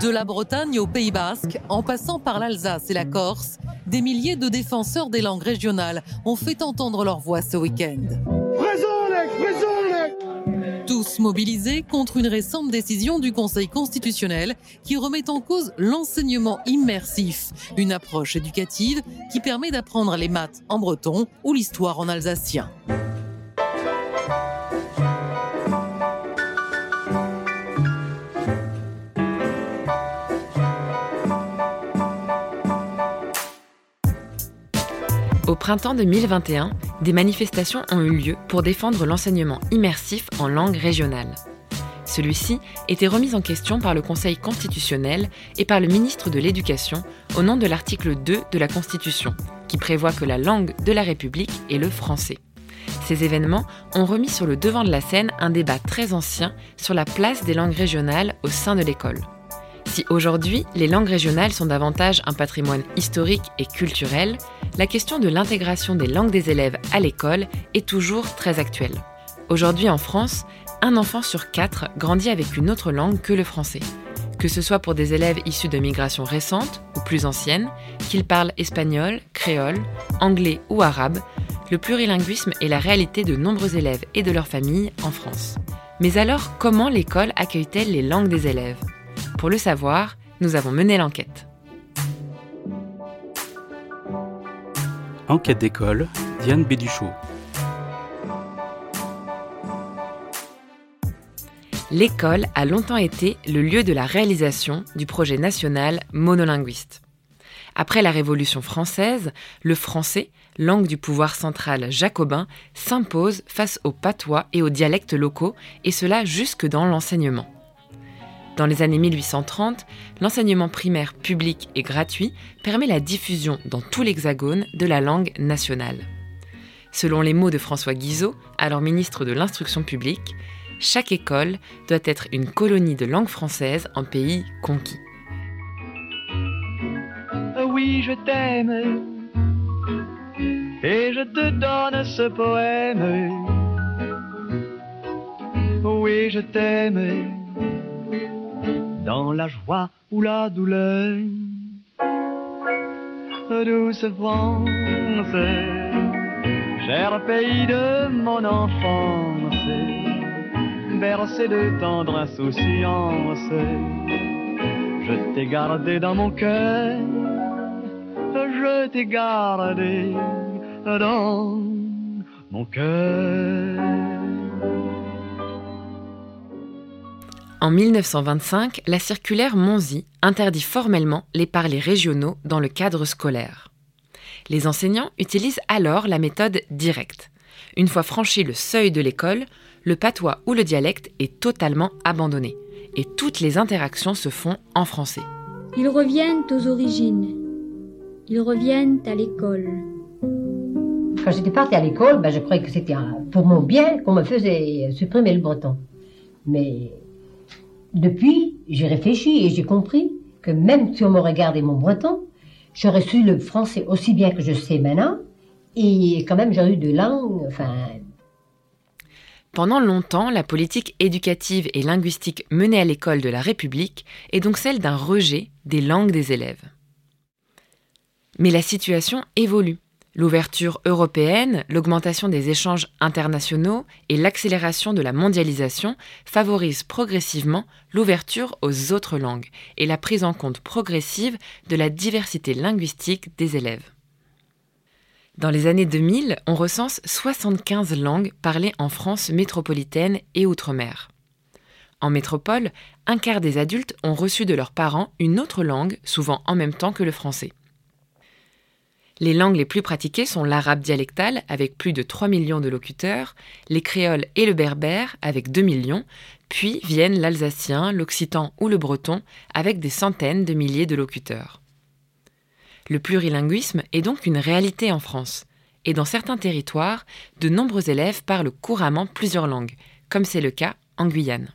De la Bretagne au Pays Basque, en passant par l'Alsace et la Corse, des milliers de défenseurs des langues régionales ont fait entendre leur voix ce week-end. Tous mobilisés contre une récente décision du Conseil constitutionnel qui remet en cause l'enseignement immersif, une approche éducative qui permet d'apprendre les maths en breton ou l'histoire en alsacien. Printemps 2021, des manifestations ont eu lieu pour défendre l'enseignement immersif en langue régionale. Celui-ci était remis en question par le Conseil constitutionnel et par le ministre de l'Éducation au nom de l'article 2 de la Constitution, qui prévoit que la langue de la République est le français. Ces événements ont remis sur le devant de la scène un débat très ancien sur la place des langues régionales au sein de l'école. Si aujourd'hui, les langues régionales sont davantage un patrimoine historique et culturel, la question de l'intégration des langues des élèves à l'école est toujours très actuelle. Aujourd'hui en France, un enfant sur quatre grandit avec une autre langue que le français. Que ce soit pour des élèves issus de migrations récentes ou plus anciennes, qu'ils parlent espagnol, créole, anglais ou arabe, le plurilinguisme est la réalité de nombreux élèves et de leurs familles en France. Mais alors, comment l'école accueille-t-elle les langues des élèves? Pour le savoir, nous avons mené l'enquête. Enquête d'école, Diane Béduchot. L'école a longtemps été le lieu de la réalisation du projet national monolinguiste. Après la Révolution française, le français, langue du pouvoir central jacobin, s'impose face aux patois et aux dialectes locaux, et cela jusque dans l'enseignement. Dans les années 1830, l'enseignement primaire public et gratuit permet la diffusion dans tout l'Hexagone de la langue nationale. Selon les mots de François Guizot, alors ministre de l'Instruction publique, chaque école doit être une colonie de langue française en pays conquis. Oui, je t'aime et je te donne ce poème. Oui, je t'aime dans la joie ou la douleur. Douce France, cher pays de mon enfance, bercé de tendre insouciance, je t'ai gardé dans mon cœur, je t'ai gardé dans mon cœur. En 1925, la circulaire Monzy interdit formellement les parlers régionaux dans le cadre scolaire. Les enseignants utilisent alors la méthode directe. Une fois franchi le seuil de l'école, le patois ou le dialecte est totalement abandonné et toutes les interactions se font en français. Ils reviennent aux origines. Ils reviennent à l'école. Quand j'étais partie à l'école, ben, je croyais que c'était pour mon bien qu'on me faisait supprimer le breton. Mais depuis, j'ai réfléchi et j'ai compris que même si on me regardait mon breton, j'aurais su le français aussi bien que je sais maintenant, et quand même j'aurais eu de langue, enfin... Pendant longtemps, la politique éducative et linguistique menée à l'école de la République est donc celle d'un rejet des langues des élèves. Mais la situation évolue. L'ouverture européenne, l'augmentation des échanges internationaux et l'accélération de la mondialisation favorisent progressivement l'ouverture aux autres langues et la prise en compte progressive de la diversité linguistique des élèves. Dans les années 2000, on recense 75 langues parlées en France métropolitaine et outre-mer. En métropole, un quart des adultes ont reçu de leurs parents une autre langue, souvent en même temps que le français. Les langues les plus pratiquées sont l'arabe dialectal avec plus de 3 millions de locuteurs, les créoles et le berbère avec 2 millions, puis viennent l'alsacien, l'occitan ou le breton avec des centaines de milliers de locuteurs. Le plurilinguisme est donc une réalité en France, et dans certains territoires, de nombreux élèves parlent couramment plusieurs langues, comme c'est le cas en Guyane.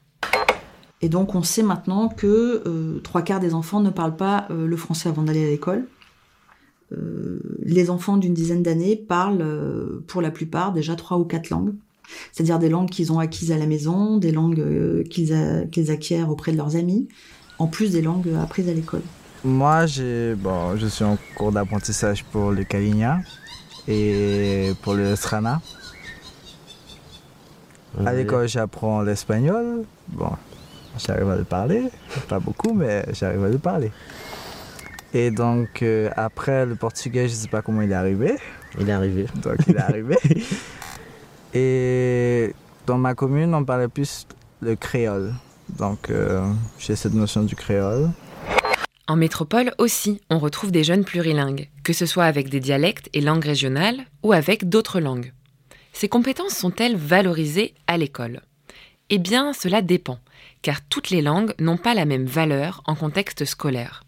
Et donc on sait maintenant que euh, trois quarts des enfants ne parlent pas euh, le français avant d'aller à l'école. Euh, les enfants d'une dizaine d'années parlent euh, pour la plupart déjà trois ou quatre langues. c'est-à-dire des langues qu'ils ont acquises à la maison, des langues euh, qu'ils acquièrent auprès de leurs amis, en plus des langues apprises à l'école. Moi, bon, je suis en cours d'apprentissage pour le Kaligna et pour le Strana. À l'école, j'apprends l'espagnol. Bon, j'arrive à le parler, pas beaucoup, mais j'arrive à le parler. Et donc, euh, après, le portugais, je ne sais pas comment il est arrivé. Il est arrivé. Donc, il est arrivé. Et dans ma commune, on parlait plus le créole. Donc, euh, j'ai cette notion du créole. En métropole aussi, on retrouve des jeunes plurilingues, que ce soit avec des dialectes et langues régionales ou avec d'autres langues. Ces compétences sont-elles valorisées à l'école? Eh bien, cela dépend, car toutes les langues n'ont pas la même valeur en contexte scolaire.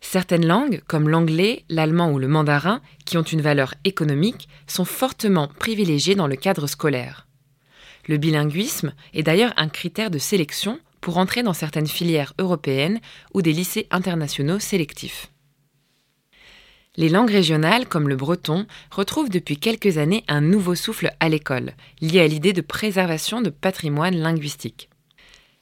Certaines langues, comme l'anglais, l'allemand ou le mandarin, qui ont une valeur économique, sont fortement privilégiées dans le cadre scolaire. Le bilinguisme est d'ailleurs un critère de sélection pour entrer dans certaines filières européennes ou des lycées internationaux sélectifs. Les langues régionales, comme le breton, retrouvent depuis quelques années un nouveau souffle à l'école, lié à l'idée de préservation de patrimoine linguistique.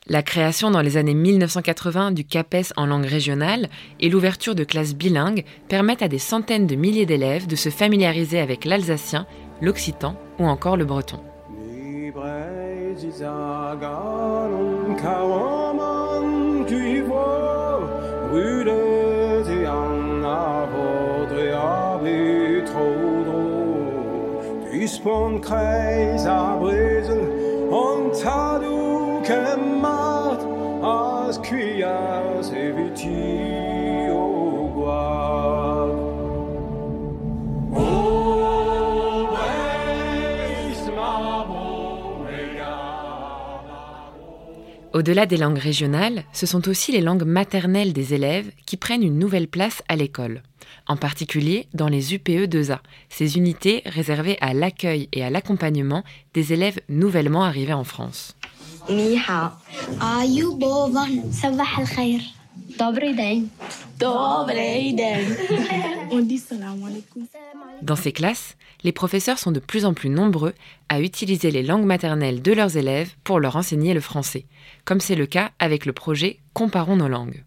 La création dans les années 1980 du CAPES en langue régionale et l'ouverture de classes bilingues permettent à des centaines de milliers d'élèves de se familiariser avec l'alsacien, l'occitan ou encore le breton. Au-delà des langues régionales, ce sont aussi les langues maternelles des élèves qui prennent une nouvelle place à l'école, en particulier dans les UPE 2A, ces unités réservées à l'accueil et à l'accompagnement des élèves nouvellement arrivés en France. Dans ces classes, les professeurs sont de plus en plus nombreux à utiliser les langues maternelles de leurs élèves pour leur enseigner le français, comme c'est le cas avec le projet Comparons nos langues.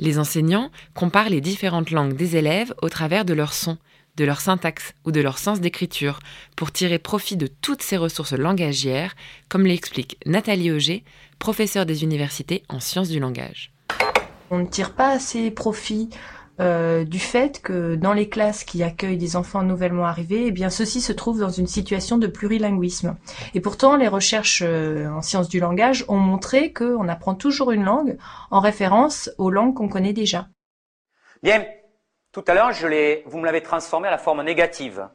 Les enseignants comparent les différentes langues des élèves au travers de leur son, de leur syntaxe ou de leur sens d'écriture pour tirer profit de toutes ces ressources langagières, comme l'explique Nathalie Auger, professeure des universités en sciences du langage. On ne tire pas assez profit euh, du fait que dans les classes qui accueillent des enfants nouvellement arrivés, eh bien ceux-ci se trouvent dans une situation de plurilinguisme. Et pourtant, les recherches euh, en sciences du langage ont montré qu'on apprend toujours une langue en référence aux langues qu'on connaît déjà. Bien, tout à l'heure, vous me l'avez transformé à la forme négative.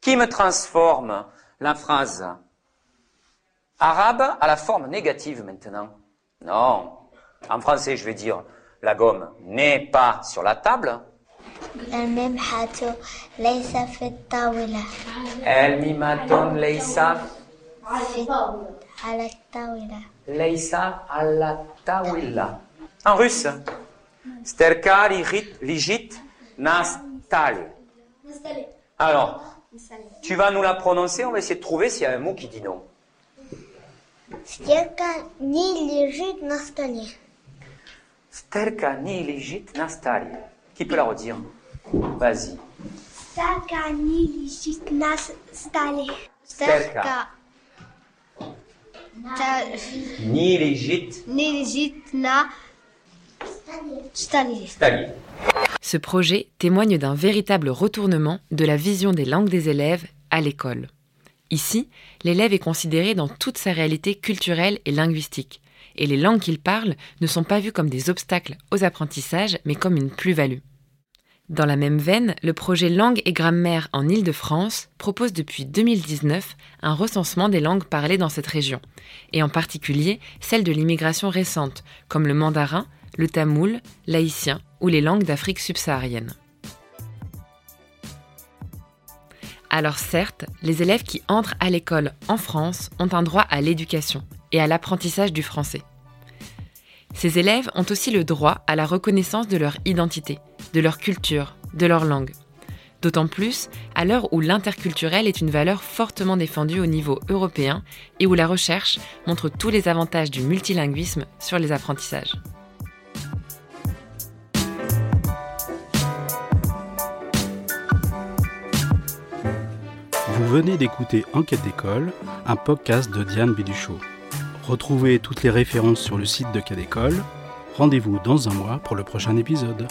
Qui me transforme la phrase arabe à la forme négative maintenant? Non. En français, je vais dire la gomme n'est pas sur la table. En russe. Sterka ligit nastali. Alors, tu vas nous la prononcer, on va essayer de trouver s'il y a un mot qui dit non. Sterka ni ligit nastali. Sterka ni ligit nastali. Qui peut la redire? Vas-y. Sterka ni ligit nastali. Sterka. Ni ligit. Ni ligit na. Ce projet témoigne d'un véritable retournement de la vision des langues des élèves à l'école. Ici, l'élève est considéré dans toute sa réalité culturelle et linguistique, et les langues qu'il parle ne sont pas vues comme des obstacles aux apprentissages, mais comme une plus-value. Dans la même veine, le projet Langue et Grammaire en Île-de-France propose depuis 2019 un recensement des langues parlées dans cette région, et en particulier celles de l'immigration récente, comme le mandarin, le tamoul, l'haïtien ou les langues d'Afrique subsaharienne. Alors certes, les élèves qui entrent à l'école en France ont un droit à l'éducation et à l'apprentissage du français. Ces élèves ont aussi le droit à la reconnaissance de leur identité, de leur culture, de leur langue. D'autant plus à l'heure où l'interculturel est une valeur fortement défendue au niveau européen et où la recherche montre tous les avantages du multilinguisme sur les apprentissages. Venez d'écouter Enquête d'école, un podcast de Diane Béduchot. Retrouvez toutes les références sur le site de Cadécole. Rendez-vous dans un mois pour le prochain épisode.